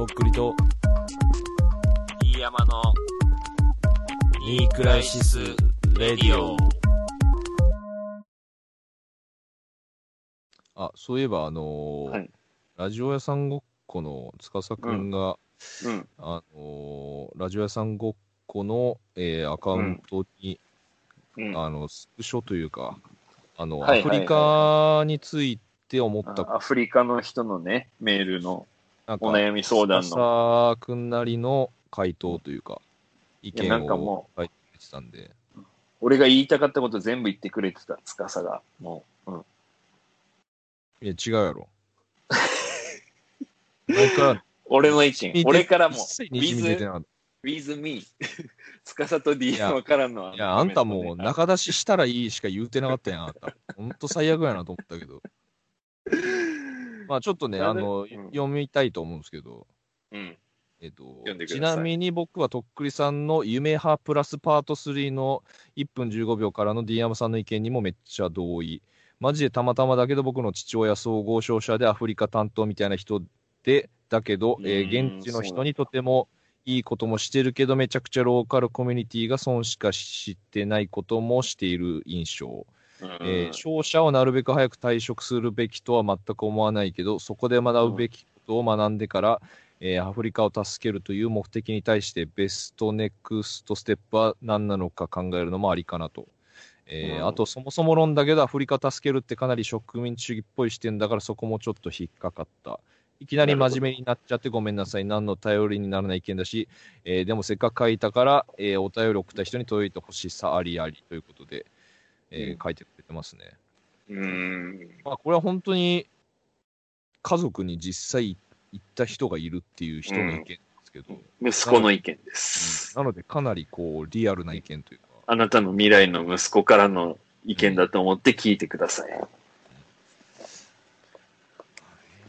とっくりと、飯山のニークライシス・レディオ。あ、そういえば、あのーはい。ラジオ屋さんごっこの司くんが、うん。あのーラジオ屋さんごっこの、えーアカウントに、うん。あの、スクショというか、あの、はい。アフリカについて思った、あアフリカの人のね、メールのなんかお悩み相談の。司くんなりの回答というか、意見いやなんかをも書いてたんで、俺が言いたかったこと全部言ってくれてた、司が。もう。うん。いや、違うやろ。俺の意見。俺からも、with, with me。司と D いや山からの。た。いや、あんたもう出ししたらいいしか言うてなかったやん、あんた。ほんと最悪やなと思ったけど。まあちょっとね、あの、うん読みたいと思うんですけど、うん。えっとちなみに僕はとっくりさんの夢派プラスパート3の1分15秒からの D 山さんの意見にもめっちゃ同意。マジでたまたまだけど僕の父親総合商社でアフリカ担当みたいな人で、だけど、えーうん現地の人にとてもいいこともしてるけど、めちゃくちゃローカルコミュニティが損しか知ってないこともしている印象。えー商社をなるべく早く退職するべきとは全く思わないけど、そこで学ぶべきことを学んでから、えーアフリカを助けるという目的に対して、ベストネクストステップは何なのか考えるのもありかなと。えーうんあと、そもそも論だけど、アフリカを助けるってかなり植民地主義っぽい視点だから、そこもちょっと引っかかった。いきなり真面目になっちゃってごめんなさい。何の頼りにならない意見だし、えーでもせっかく書いたから、えーお便り送った人に届いてほしさありありということで、えーうん書いてくれてますね。うん。まあ、これは本当に家族に実際行った人がいるっていう人の意見ですけど、息子の意見です。なのでかなりこうリアルな意見というか、あなたの未来の息子からの意見だと思って聞いてください。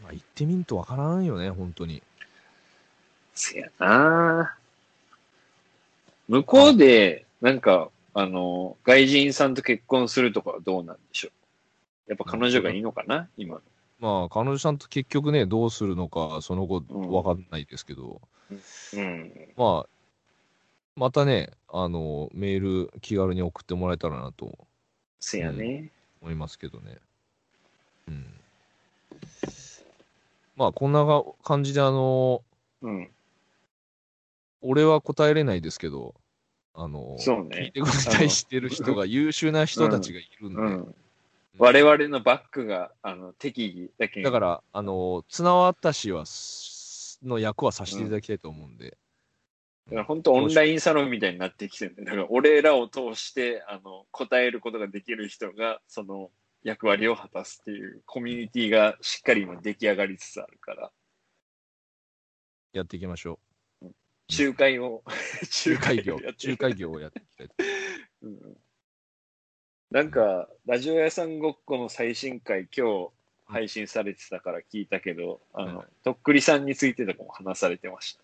まあ、行ってみんとわからんよね、本当に。せやな向こうで、なんか、あの、外人さんと結婚するとかはどうなんでしょうやっぱ彼女がいいのかな今の。まあ、彼女さんと結局ね、どうするのか、その後、うんわかんないですけど、うん。まあ、またね、あの、メール気軽に送ってもらえたらなとせやね。思いますけどね。うん。まあ、こんなが感じで、あの、うん。俺は答えれないですけど、あの、そうね。聞いてくれたりしてる人が、優秀な人たちがいるんで、うん。我々のバックが、あの、適宜だけだから、あの、綱渡しは、すの役はさせていただきたいと思うんで、だから本当オンラインサロンみたいになってきてるんで、だから俺らを通して、あの、答えることができる人が、その役割を果たすっていうコミュニティがしっかり今出来上がりつつあるから、やっていきましょ仲介を、う。仲介業、仲介業をやっていきたいと。うんなんか、ラジオ屋さんごっこの最新回、今日配信されてたから聞いたけど、あの、はいとっくりさんについてとかも話されてまし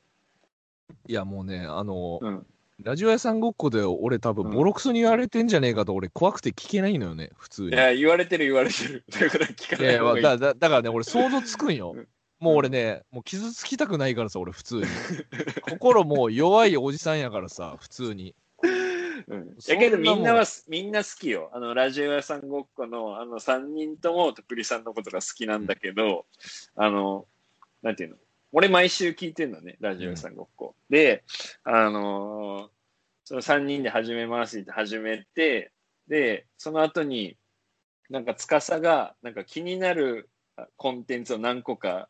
いや、もうね、あのた。、うん。ラジオ屋さんごっこで俺多分うんボロクソに言われてんじゃねえかと俺怖くて聞けないのよね、普通に。いや、言われてる言われてる。だから聞かないいい。だだだからね、俺想像つくんようん。もう俺ね、もう傷つきたくないからさ、俺普通に。心もう弱いおじさんやからさ、普通に。うんやけどみんなもは、みんな好きよ。あの、ラジオ屋さんごっこの、あの、3人とも、とっくりさんのことが好きなんだけど、あの、なんていうの？俺毎週聞いてんのね、ラジオ屋さんごっこ。で、あのーその3人で始めますって始めて、で、その後に、なんか、司が、なんか気になるあコンテンツを何個か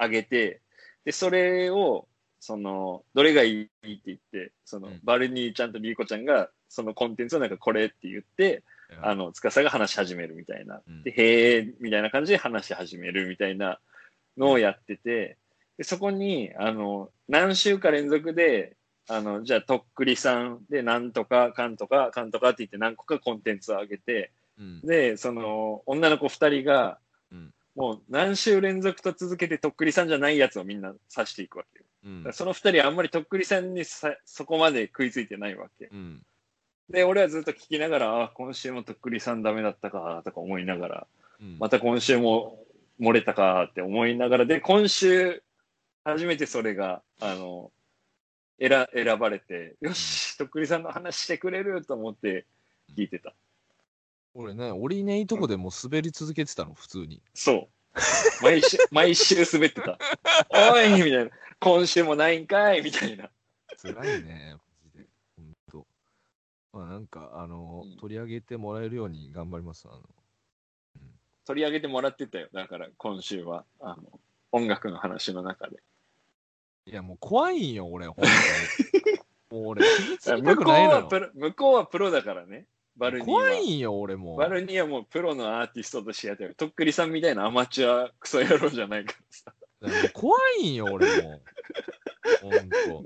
上げて、で、それを、その、どれがいいって言って、その、うん。バルニーちゃんとリーコちゃんが、そのコンテンツをなんかこれって言って、あの、司が話し始めるみたいな。うん。で、へえ、みたいな感じで話し始めるみたいなのをやってて、でそこに、あの、何週か連続で、あの、じゃあ、とっくりさんで、なんとか、かんとか、かんとかって言って何個かコンテンツを上げて、うん。で、その、女の子二人が、うんもう何週連続と続けてとっくりさんじゃないやつをみんな指していくわけよ。うんその二人はあんまりとっくりさんにさそこまで食いついてないわけ。うんで、俺はずっと聞きながら、あ、今週もとっくりさんダメだったか、とか思いながら、うんまた今週も漏れたかって思いながら、で、今週初めてそれが、あの、選選ばれて、よし、とっくりさんの話してくれると思って聞いてた。俺ね、俺いないとこでもう滑り続けてたの、普通に。そう。毎週、毎週滑ってた。おいみたいな。今週もないんかいみたいな。辛いね、マジで。ほんと。まあなんか、あの、うん取り上げてもらえるように頑張ります。あの、取り上げてもらってたよ。だから今週は、あの、音楽の話の中で。いや、もう怖いんよ、俺、ほんとに。もう俺、向こう。はプロ、向こうはプロだからね。バルニーは。怖いんよ、俺もう。バルニーはもうプロのアーティストとしてやってる。とっくりさんみたいなアマチュアクソ野郎じゃないからさ。怖いんよ、俺もう。ほんと。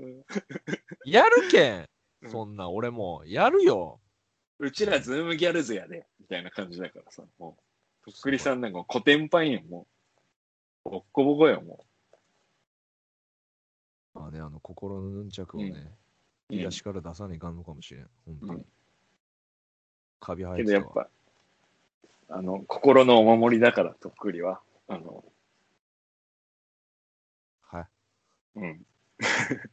やるけん、うんそんな、俺もう、やるよ。うちらズームギャルズやで、みたいな感じだからさ。もう、とっくりさんなんかコテンパンよ、もう。ボッコボコよ、もまあね、あの、心のヌンチャクをね、う。言い出しから出さないかんのかもしれん。ほんとにうん。カビ生けどや。っぱ、あの、心のお守りだから、とっくりは。あの、はい。うん。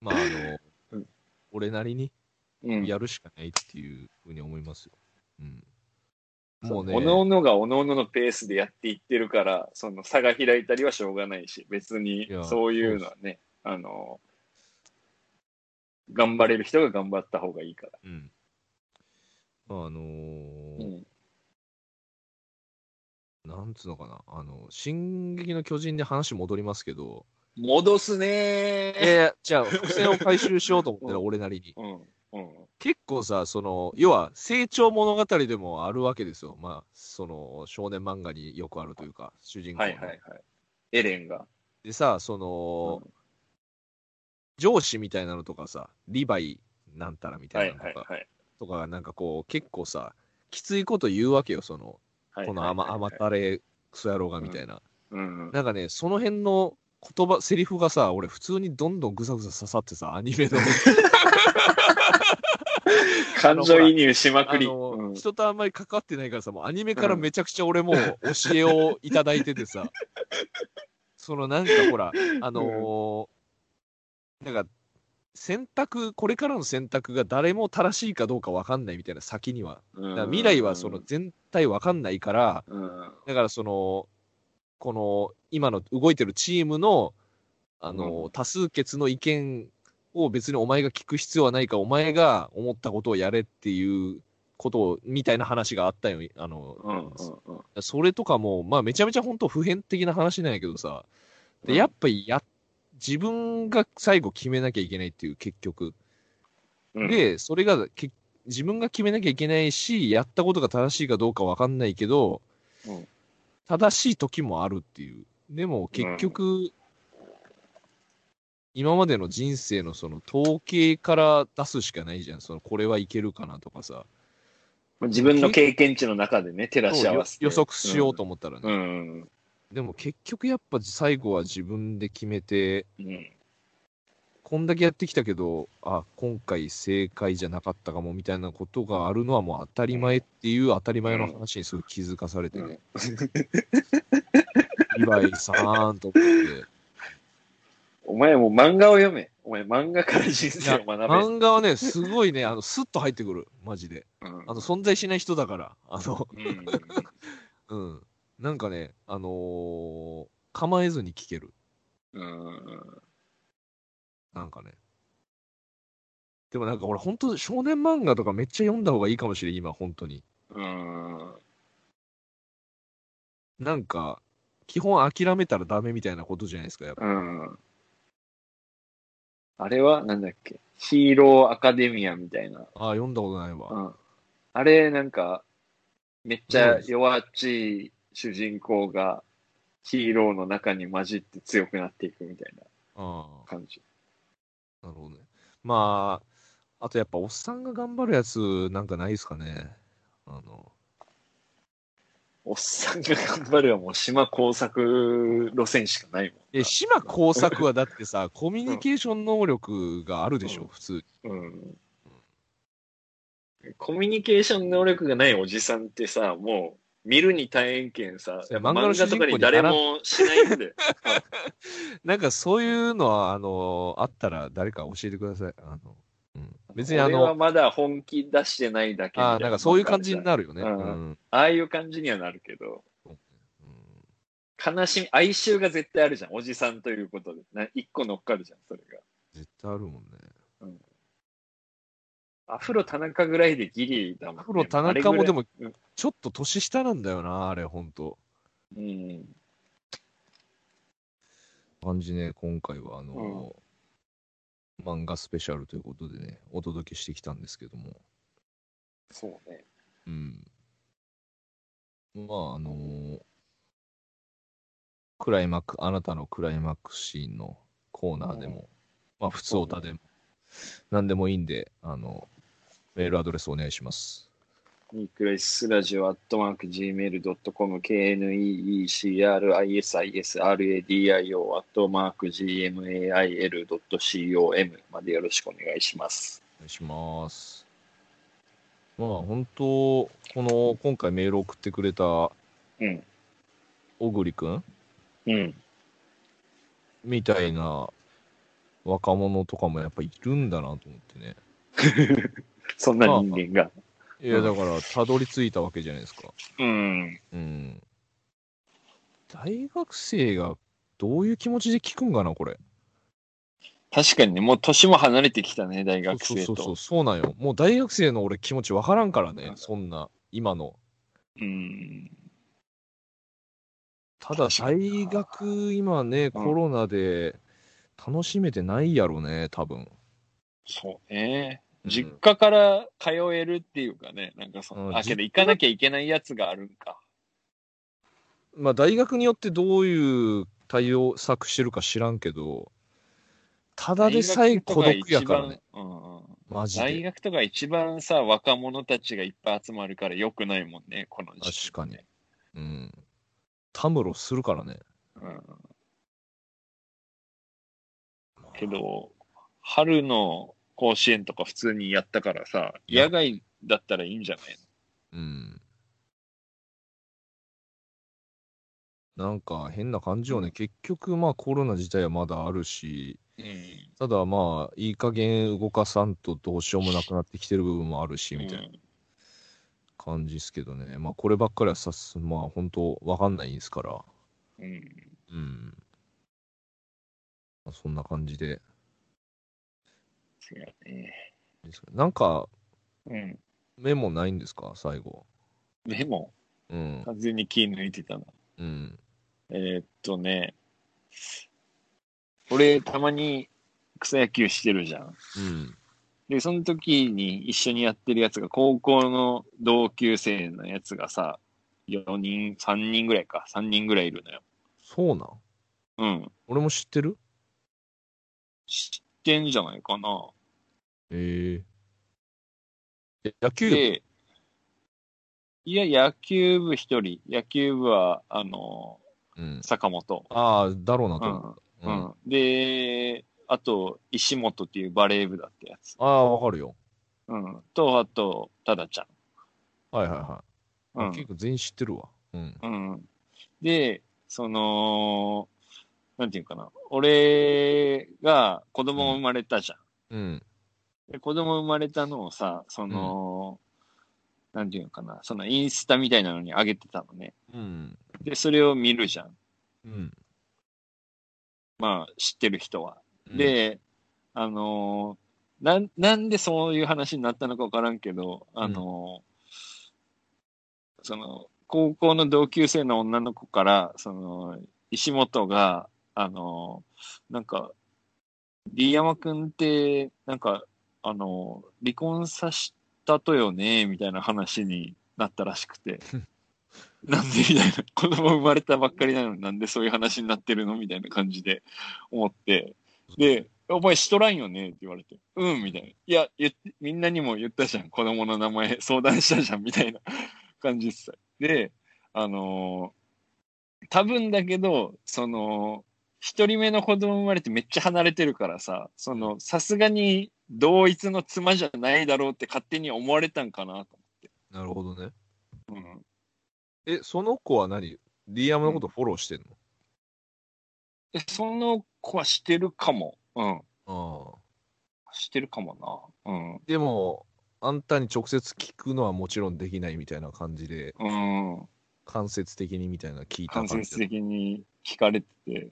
まあ、あのうん、俺なりにうん。やるしかないっていうふうに思いますよ。うん。もうね。もうね、おのおのがおのおののペースでやっていってるから、その差が開いたりはしょうがないし、別にいやそういうのはね、あの、頑張れる人が頑張った方がいいから。うん。まあ、あのーうん。なんつうのかな、あの、進撃の巨人で話戻りますけど、戻すねー。や、じゃあ、伏線を回収しようと思ってる、うん俺なりに。うん。うん。結構さ、その、要は、成長物語でもあるわけですよ。まあ、その、少年漫画によくあるというか、主人公の。はいはいはい。エレンが。でさ、その、上司みたいなのとかさ、リヴァイなんたらみたはいいなのとか、はいはい。とかがなんかこう、結構さ、きついこと言うわけよ、その、はいこの甘甘たれクソ野郎がみたいな。うん。なんかね、その辺の言葉、セリフがさ、俺普通にどんどんぐさぐさ刺さってさ、アニメの。感情移入しまくり。うん人とあんまり関わってないからさ、もうアニメからめちゃくちゃ俺もう教えをいただいててさ、そのなんかほら、あのーなんか、選択、これからの選択が誰も正しいかどうか分かんないみたいな先には。未来はその全体分かんないから、うん。だからその、この今の動いてるチームの、あの、うん多数決の意見を別にお前が聞く必要はないから、お前が思ったことをやれっていうことを、みたいな話があったよ。あの。それとかも、まあめちゃめちゃ本当普遍的な話なんやけどさ、でうんやっぱりや、自分が最後決めなきゃいけないっていう結局。うん、で、それがけ自分が決めなきゃいけないし、やったことが正しいかどうかわかんないけど、うん正しい時もあるっていう。でも結局、今までの人生のその統計から出すしかないじゃん。そのこれはいけるかなとかさ。自分の経験値の中でね、照らし合わせて。予測しようと思ったらね。うん。うん。でも結局やっぱ最後は自分で決めて、うん。こんだけやってきたけど、あ、今回正解じゃなかったかもみたいなことがあるのはもう当たり前っていう当たり前の話にすごい気づかされてね、リヴァイさーんと思って。お前もう漫画を読め。お前漫画から人生を学べ。漫画はね、すごいね、あの、スッと入ってくる。マジで。うんあの、存在しない人だから。あの、うん うん。なんかね、あのー構えずに聞ける。うん。なんかね。でもなんか俺、本当少年漫画とかめっちゃ読んだ方がいいかもしれん、今、本当に。うん。なんか、基本諦めたらダメみたいなことじゃないですか、やっぱ。うん。あれはなんだっけ？ヒーローアカデミアみたいな。ああ、読んだことないわ。うん。あれ、なんか、めっちゃ弱っちい主人公がヒーローの中に混じって強くなっていくみたいなあ感じ。あ、なるほどね。まあ、あとやっぱ、おっさんが頑張るやつ、なんかないですかね。あの、おっさんが頑張るはもう島工作路線しかないもんな。え、島工作はだってさ、コミュニケーション能力があるでしょ、うん普通。うん。コミュニケーション能力がないおじさんってさ、もう見るに大変けんさ、いや漫画とかに誰もしないんで。なんかそういうのは、あの、あったら誰か教えてください。あの、うん、別にあの、俺はまだ本気出してないだけああ、なんかそういう感じになるよね。ううんん。ああいう感じにはなるけど、うん悲しみ、哀愁が絶対あるじゃん。おじさんということで。な一個乗っかるじゃん、それが。絶対あるもんね。アフロ田中ぐらいでギリだもん、ね。アフロ田中もでもちょっと年下なんだよな、あれ、ほんと。うん。感じね、今回はあの、漫画スペシャルということでね、お届けしてきたんですけども。そうね。うん。まあ、あのークライマック、あなたのクライマックスシーンのコーナーでも、まあ、普通歌でも、なんでもいいんで、あの、メールアドレスお願いします。ニークライスラジオアットマーク Gmail.com KNEECRISISRADIO アットマーク GMAIL.com までよろしくお願いします。お願いします。まあ、本当、この、今回メール送ってくれた、うん。小栗くん？うん。みたいな若者とかもやっぱいるんだなと思ってね。そんな人間が。いや、うんだから、たどり着いたわけじゃないですか。うん。うん。大学生がどういう気持ちで聞くんかな、これ。確かにね、もう年も離れてきたね、大学生とそうそうそう、。そうなんよ。もう大学生の俺気持ちわからんからねう、んそんな、今の。うん。ただ、大学、今ね、コロナで楽しめてないやろね、多分。そうね。うん実家から通えるっていうかね、なんかその、あ、けど行かなきゃいけないやつがあるんか。まあ、大学によってどういう対応策してるか知らんけど、ただでさえ孤独やからね。大学とか一番。うんうんマジで。大学とか一番さ、若者たちがいっぱい集まるから良くないもんね、この時期、確かに。うん。たむろするからね。うん。けど、春の甲子園とか普通にやったからさ、野外だったらいいんじゃないうん。なんか変な感じよね。結局まあコロナ自体はまだあるし、のうん。ただまあいい加減動かさんとどうしようもなくなってきてる部分もあるし、みたいな感じですけどね。まあこればっかりはさす、まあ本当わかんないんですから。うん。うん。まあ、そんな感じで。そうやね。なんかうん。メモないんですか？最後。でも、うん。完全に気抜いてたな。うん。えーっとね、俺、たまに草野球してるじゃん。うん。で、その時に一緒にやってるやつが、高校の同級生のやつがさ、4人、3人ぐらいか、3人ぐらいいるのよ。そうなん？うん。俺も知ってる？知ってんじゃないかな。ええ野球部？で、いや、野球部一人。野球部は、あの、うん。坂本。ああ、だろうなとう思っん。た。うん。で、あと、石本っていうバレー部だったやつ。ああ、わかるよ。うん。と、あと、ただちゃん。はいはいはい。うんあ結構全員知ってるわ。うん。うん。で、その、なんていうかな。俺が子供生まれたじゃん。うん。で子供生まれたのをさ、その、なんていうのかな。そのインスタみたいなのに上げてたのね。うん。で、それを見るじゃん。うん。まあ、知ってる人は。うん、で、あのーなん、なんでそういう話になったのかわからんけど、あのーその、高校の同級生の女の子から、その、石本が、あのーなんか、リ山くんって、なんか、あのー離婚さしたとよね、みたいな話になったらしくて。なんでみたいな。子供生まれたばっかりなのになんでそういう話になってるのみたいな感じで思って。で、お前しとらんよねって言われて。うん、みたいな。いや、みんなにも言ったじゃん。子供の名前相談したじゃん、みたいな感じでさ。で、あのー多分だけど、その、一人目の子供生まれてめっちゃ離れてるからさ、その、さすがに同一の妻じゃないだろうって勝手に思われたんかなとなるほどね。思って。え、その子は何？リアムのことフォローしてんえその子はしてるかも。うん。のああ。してるかもな。うん。でも、あんたに直接聞くのはもちろんできないみたいな感じで、うん。間接的にみたいな聞いた間感じ接的に聞かれてて。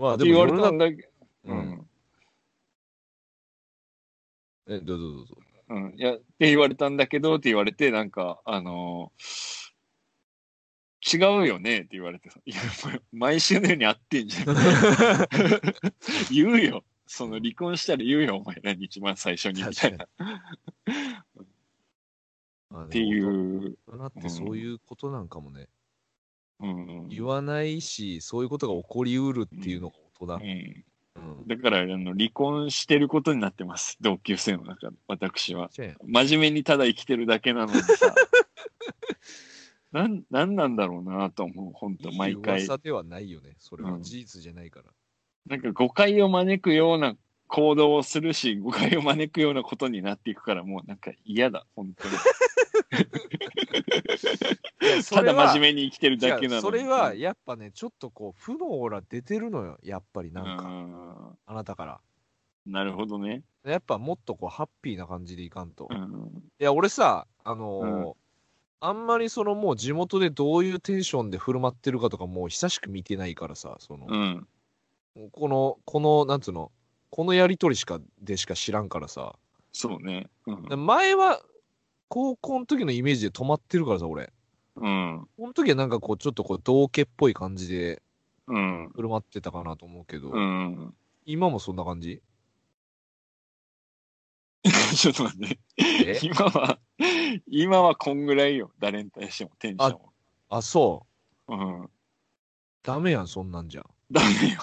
まあって言われたんだけど。う。うんん。え、どうぞどうぞ。うん。いや、って言われたんだけどって言われて、なんか、あのー違うよねって言われてさ、いや、毎週のように会ってんじゃん。言うよ。その離婚したら言うよ、お前らに一番最初にみたいな。っ っていう。大人ってそういうことなんかもね、うん。言わないし、そういうことが起こりうるっていうのが大人。うん。うん。だから、あの、離婚してることになってます。同級生の中で、私は。真面目にただ生きてるだけなのにさ。なん、なんなんだろうなと思う、本当いい毎回。噂ではないよね。それはうん事実じゃないから。なんか誤解を招くような行動をするし、誤解を招くようなことになっていくから、もうなんか嫌だ、本当に。ただ真面目に生きてるだけなのそれはやっぱね、ちょっとこう、負のオーラ出てるのよ。やっぱりなんか、か。あなたから。なるほどね。やっぱもっとこう、ハッピーな感じでいかんと。いうん。や、俺さ、あのーあんまりそのもう地元でどういうテンションで振る舞ってるかとかもう久しく見てないからさ、その、うん。この、この、なんつうの、このやりとりしか、でしか知らんからさ。そうね。うんで。前は、高校の時のイメージで止まってるからさ、俺。うん。この時はなんかこう、ちょっとこう、同家っぽい感じでうん。振る舞ってたかなと思うけど、うん。今もそんな感じ？ちょっと待って。え？今は、今はこんぐらいよ。誰に対してもテンションあ、そう。は。うん。ダメやん、そんなんじゃ。ダメよ。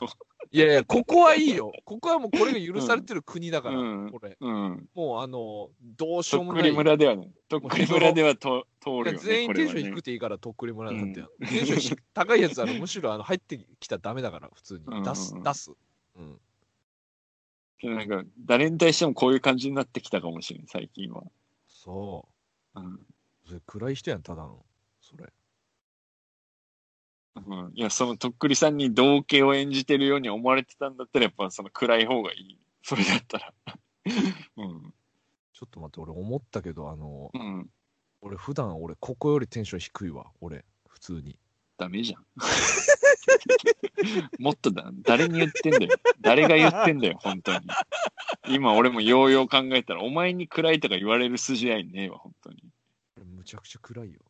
いやいや、ここはいいよ。ここはもうこれが許されてる国だから、うんこれ。うん。もうあの、どうしようもとっくりない。村ではね。とっくり村ではと通るよね。全員テンション低こくていいから、とっくり村なんて。うテンション低高いやつは むしろあの入ってきたらダメだから、普通にうん。出す、出す。うん。なんか、誰に対してもこういう感じになってきたかもしれん、最近は。そうん。う。それ暗い人やん、ただの。それ。うん、いや、そのとっくりさんに同型を演じてるように思われてたんだったら、やっぱその暗い方がいい。それだったら。うん。ちょっと待って、俺思ったけど、あの、うん。俺普段俺ここよりテンション低いわ、俺。普通に。ダメじゃん。もっとだ、誰に言ってんだよ。誰が言ってんだよ、本当に。今俺もようよう考えたら、お前に暗いとか言われる筋合いねえわ、本当に。俺むちゃくちゃ暗いよ。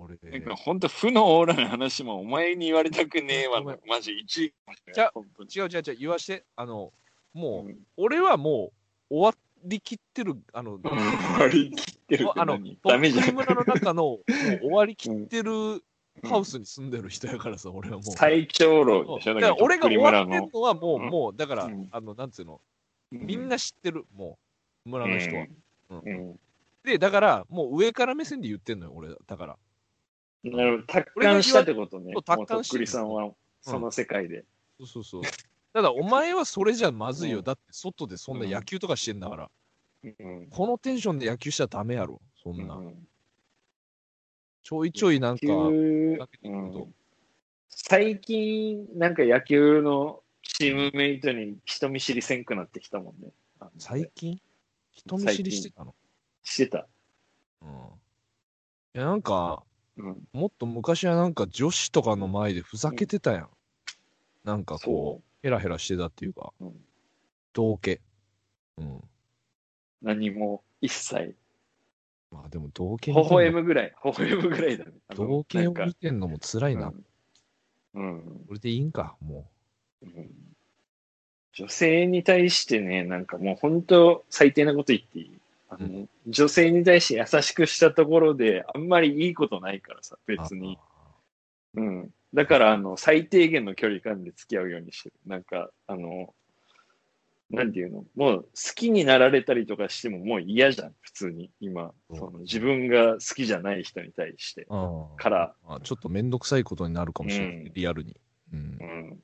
俺、なんか本当負のオーラの話もお前に言われたくねえわ。マジ1位。じゃ。違う違う違う、言わして。あの、もう、うん。俺はもう終わりきってる、あの、割り切ってるあの、何ダメじゃん。村の中の、もう終わりきってるうん。ハウスに住んでる人やからさ、俺はもう。最長老でしょ？だから俺が終わってのるのはもう、うんもう、だから、うん。あの、なんつうの、みんな知ってる、もう、村の人は。で、だから、もう上から目線で言ってんのよ、俺、だから。なるほど、達観したってことね。達観しっくりさんは、その世界で。そうそうそう。ただ、お前はそれじゃまずいよ。うんだって、外でそんな野球とかしてんだから。うん。このテンションで野球したらダメやろ、そんな。うんちょいちょいなんか、最近、なんか野球のチームメイトに人見知りせんくなってきたもんね。最近人見知りしてたの？してた。うん。いや、なんか、うん。もっと昔はなんか女子とかの前でふざけてたやん。なんかこ、そうヘラヘラしてたっていうか、うん道家。うん。何も一切。まあでも道家微笑む。むぐらい。微笑むぐらいだね。道家を見てんのも辛いな。うん。うんこれでいいんか、もうん女性に対してね、なんかもう本当最低なこと言っていいあの、女性に対して優しくしたところで、あんまりいいことないからさ、う。別に。あうん。だから、あの、最低限の距離感で付き合うようにしてる。なんか、あの、なんていうの？もう好きになられたりとかしてももう嫌じゃん、普通に。今、その自分が好きじゃない人に対して。から、あちょっとめんどくさいことになるかもしれない、うんリアルに。うんう。ん。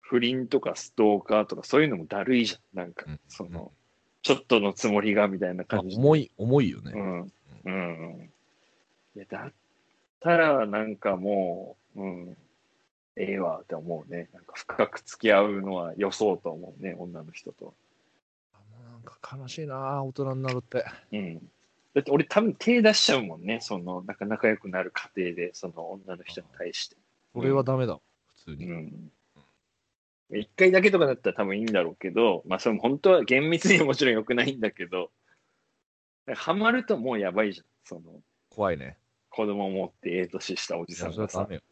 不倫とかストーカーとかそういうのもだるいじゃん。なんかうん、その、ちょっとのつもりがみたいなあ感じで。重い、重いよね。うん。うん。いや、だったら、なんかもう、うん、ええわって思うね。なんか深く付き合うのはよそうと思うね、女の人と。あもうなんか悲しいな、大人になるって。うん。だって俺多分手出しちゃうもんね、その、なんか仲良くなる過程で、その女の人に対して。それはダメだ、普通うに。ん。一回だけとかだったら多分いいんだろうけど、まあそれも本当は厳密にはもちろん良くないんだけど、ハマるともうやばいじゃん。その、怖いね。子供を持ってええ年したおじいさんがさ。うん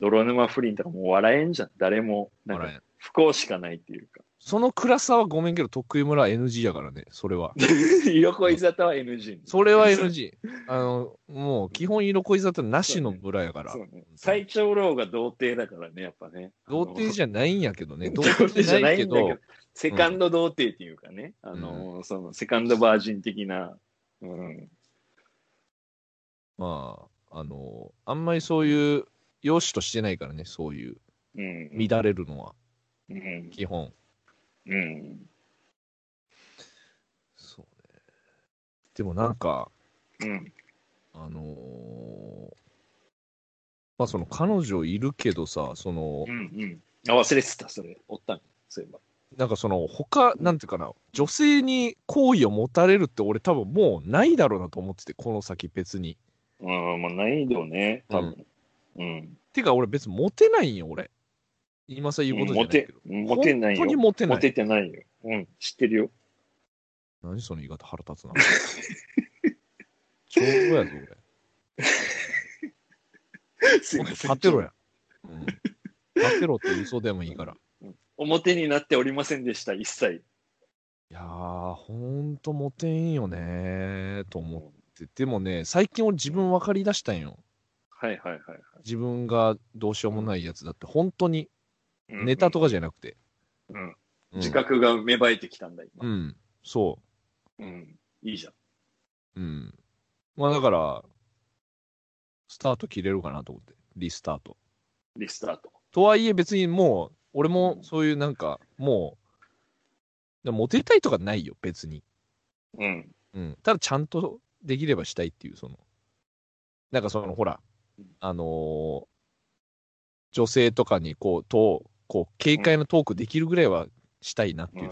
泥沼不倫とかもう笑えんじゃん。誰も、不幸しかないっていうか。その暗さはごめんけど、得意村は NG やからね、それは。色恋沙汰は NG。それは NG。あの、もう基本色恋沙汰なしの村やから。最長老が童貞だからね、やっぱね。童貞じゃないんやけどね。童童貞貞じゃないけど、、セカンド童貞っていうかね、あの、その、セカンドバージン的な、うん、まあ、あの、あんまりそういう、容姿としてないからね、そういう、うん、乱れるのは、うん、基本。うん、そうね。でもなんか、うん、あのーまあその彼女いるけどさ、そのう、ん、うん。あ、忘れてた、それ。おったんそういえば。なんかその他、なんていうかな、女性に好意を持たれるって俺多分もうないだろうなと思ってて、この先別に。うん、まあ、難易度ね、多分。うん。てか俺別にモテないんよ、俺。今さ言うことじゃモテないけど。、モテないよ。本当にモテない。モテてないよ。うん、知ってるよ。何その言い方腹立つな。ちょうどやぞ、俺。すいません立てろや。うん。立てろって嘘でもいいから。表になっておりませんでした、一切。いやー、ほんとモテんよねーと思って。でもね、最近俺自分分かりだしたんよ。はいはいはいはい。自分がどうしようもないやつだって、本当にうんネタとかじゃなくて。うんうん自覚が芽生えてきたんだ、う今。ん、そうん。いいじゃん。う。うん。まあだから、スタート切れるかなと思って。リスタート。リスタート。とはいえ別にもう、俺もそういうなんか、もう、でもモテたいとかないよ、別に。うん。うん。ただちゃんとできればしたいっていう、その、なんかその、ほら、あのー女性とかにこう、と、こう、軽快なトークできるぐらいはしたいなっていう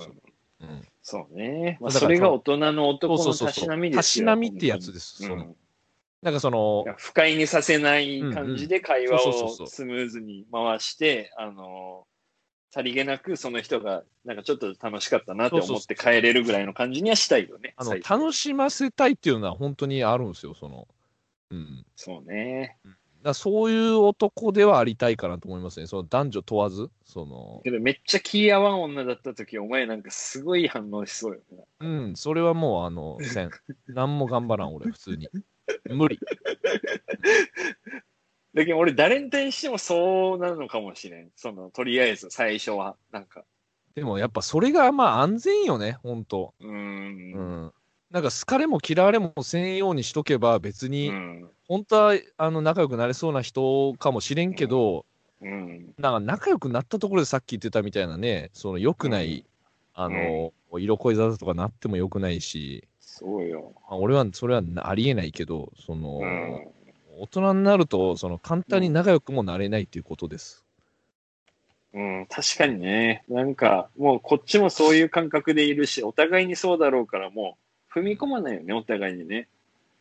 う、んうん。そうね。まあ、それが大人の男のたしなみですよ。たしなみってやつですそのなんかそのうん、不快にさせない感じで会話をスムーズに回して、あの、さりげなくその人が、なんかちょっと楽しかったなって思って帰れるぐらいの感じにはしたいよね。あの、楽しませたいっていうのは本当にあるんですよ、その、うん。そうね。らそういう男ではありたいかなと思いますね。その男女問わず、その、けどめっちゃ気合わん女だった時、お前なんかすごい反応しそうよね。うん、それはもう、あの、せん。何も頑張らん、俺、普通に。無理。だけど俺誰に対してもそうなのかもしれん。その、とりあえず最初は。なんか、でもやっぱそれがまあ安全よね、本当うー。うんん。なんか好かれも嫌われもせんようにしとけば別に、うん。本当はあの仲良くなれそうな人かもしれんけど、うん。なんか仲良くなったところでさっき言ってたみたいなね、その良くない、あの、色恋沙汰とかなっても良くないし、そうよ。まあ俺はそれはありえないけど、その、うん。大人になると、その簡単に仲良くもなれないということです。うん、確かにね。なんか、もうこっちもそういう感覚でいるし、お互いにそうだろうから、もう踏み込まないよね、お互いにね。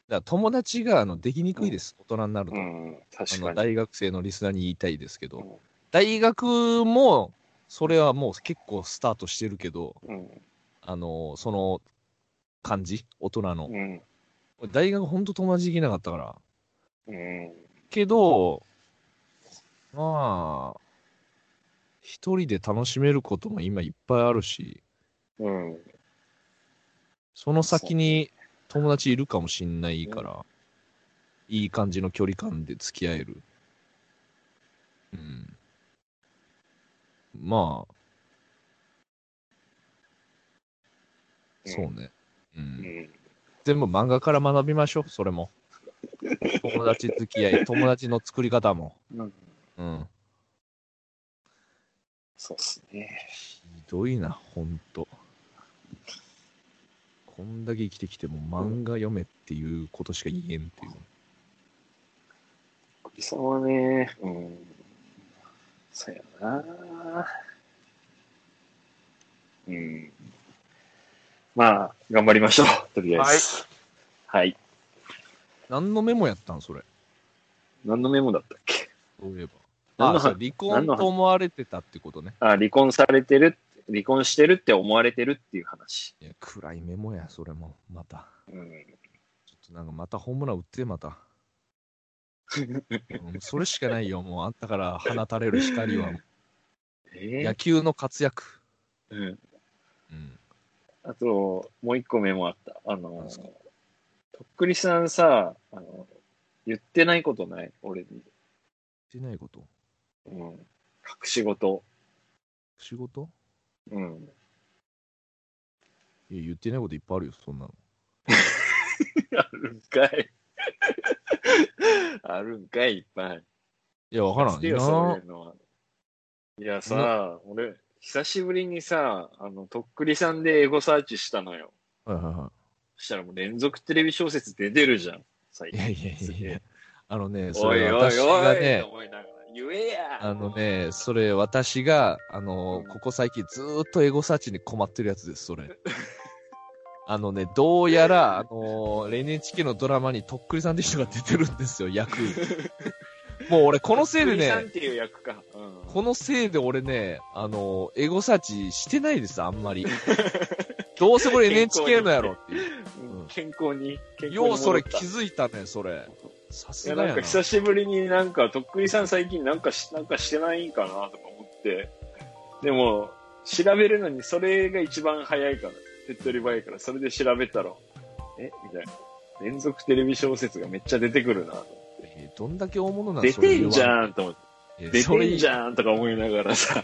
だ友達があのできにくいです、大人になると。うん、確かに。大学生のリスナーに言いたいですけど、うん。大学も、それはもう結構スタートしてるけど、うん、あの、その感じ、大人の。うん、大学ほんと友達できなかったから。うん、けど、まあ、一人で楽しめることも今いっぱいあるし、うん、その先に友達いるかもしんないから、いい感じの距離感で付き合える。うん。まあ、そうね。う。うんん。全部漫画から学びましょう、それも。友達付き合い、友達の作り方も。うん、うん。そうっすね。ひどいな、ほんと。こんだけ生きてきても漫画読めっていうことしか言えんっていう。そうね、うん。そうやな。うん。まあ、頑張りましょう、とりあえず。はい。何のメモやったんそれ？何のメモだったっけ？そういえば。あ、離婚と思われてたってことね。あ、離婚されてる、離婚してるって思われてるっていう話。いや、暗いメモや、それも。また。うん。ちょっとなんかまたホームラン打って、また。うんそれしかないよ、もう。あんたから放たれる光は。え野球の活躍。うん。うん。あと、もう一個メモあった。あの何ですか、とっくりさんさ、あの、言ってないことない？俺に。してないこと？うん。隠し事。仕事？うん。いや、言ってないこといっぱいあるよ、そんなの。あるんかい。あるんかい、いっぱい。いや、わからん。よ、そういうのは。いやさ、俺、久しぶりにさ、あの、とっくりさんでエゴサーチしたのよ。はいはいはそしたらもう連続テレビ小説出てるじゃん、最い。いや近。いやいやいや。あのね、それ私がねい言えやあのね、それ私が、あのうん、ここ最近ずーっとエゴサーチに困ってるやつです、それ。あのね、どうやら、あの、NHK のドラマにとっくりさんって人が出てるんですよ、役。もう俺、このせいでね、うんこのせいで俺ね、あの、エゴサーチしてないです、あんまり。どうせこれ NHK のやろっていう。うん健康に、健康にようそれ気づいたね、それ。さいや、なんか。久しぶりになんか、とっくりさん最近なんかし、なんかしてないんかなとか思って。でも、調べるのにそれが一番早いから、手っ取り早いから、それで調べたら、えみたいな。連続テレビ小説がめっちゃ出てくるなと思って。えーどんだけ大物なん出てんじん。ゃんと思って。出てんじゃんとか思いながらさ、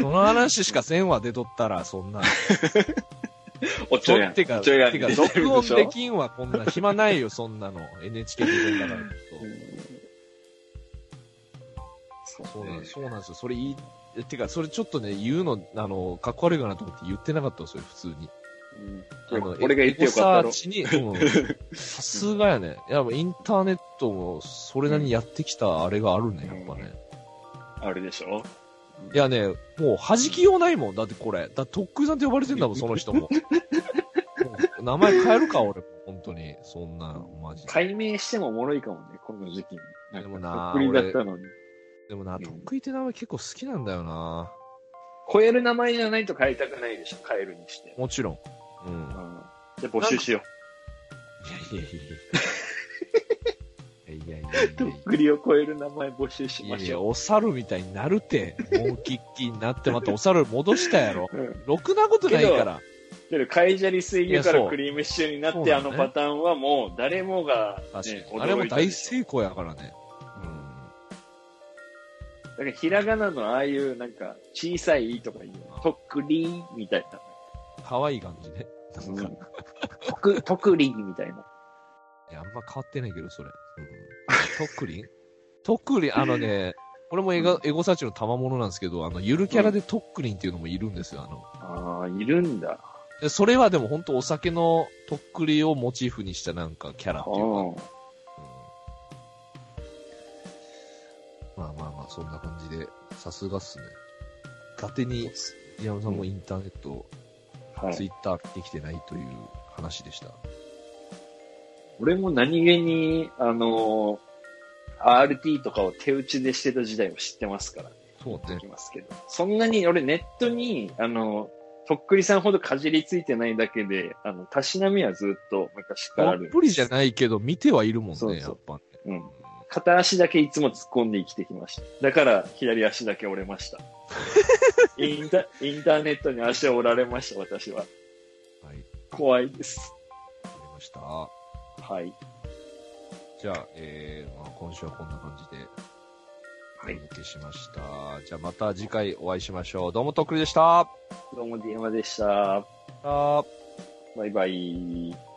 その話しかせんわ、出とったら、そんな。おちょやん。てか、てか、録音できんわ、こんな。暇ないよ、そんなの。NHK 出てんだから。そうそうなんねそうなんですよ。それいい、てか、それちょっとね、言うの、あの、かっこ悪いかなと思って言ってなかったんですよ、普通に。あの俺が言ってよかったろ。さすがやね。いや、インターネットも、それなりにやってきたあれがあるね、やっぱね。あるでしょ？いやね、もう弾きようないもん。だってこれ。だってとっくりさんって呼ばれてんだもん、その人も。も う名前変えるか、俺も。本当に。そんな、マジで。解明してもおもろいかもね、この時期に。でもなとっくりだったのに。でもな、んとっくりって名前結構好きなんだよな。超える名前じゃないと変えたくないでしょ、変えるにして。もちろん。うん。うん。じゃあ募集しよいやいやいやいや。いやいやいやう。とっくりを超える名前募集しいやいや、ましょお猿みたいになるて。もうキッキーになってまたお猿戻したやろ。う。うん。ろくなことないから。けど、カイジャリ水牛からクリームシチューになって、ねあのパターンはもう誰もが、確ね。あれも大成功やからね。だからひらがなのああいうなんか小さいとかいうの、とっくりみたいな。うん。可愛い感じね。なんか、とく、とくりみたいな。いや、あんま変わってないけど、それ。うん。とっくりんとっくりん、あのね、これもエゴエゴサーチの賜物なんですけど、あの、ゆるキャラでとっくりんっていうのもいるんですよ、あの。ああ、いるんだ。でそれはでも本当お酒のとっくりをモチーフにしたなんかキャラっていうか、うん。まあまあまあ、そんな感じで、さすがっすね。伊達に、宮本さんもインターネット、はい。ツイッター見てきてないという話でした。俺も何気に、あの、RT とかを手打ちでしてた時代を知ってますから、そうね。ますけど。そんなに俺ネットに、あの、とっくりさんほどかじりついてないだけで、あの、たしなみはずっと昔からある。たっぷりじゃないけど、見てはいるもんね、そうそうやっぱね。うん。片足だけいつも突っ込んで生きてきました。だから、左足だけ折れました。インタインターネットに足を折られました、私は。はい、怖いです。わかりました。はい。じゃあ、えーまあ、今週はこんな感じで、はいお届けしました。じゃあまた次回お会いしましょう。どうもとっくりでした。どうも、ディエマでした。バイバイ。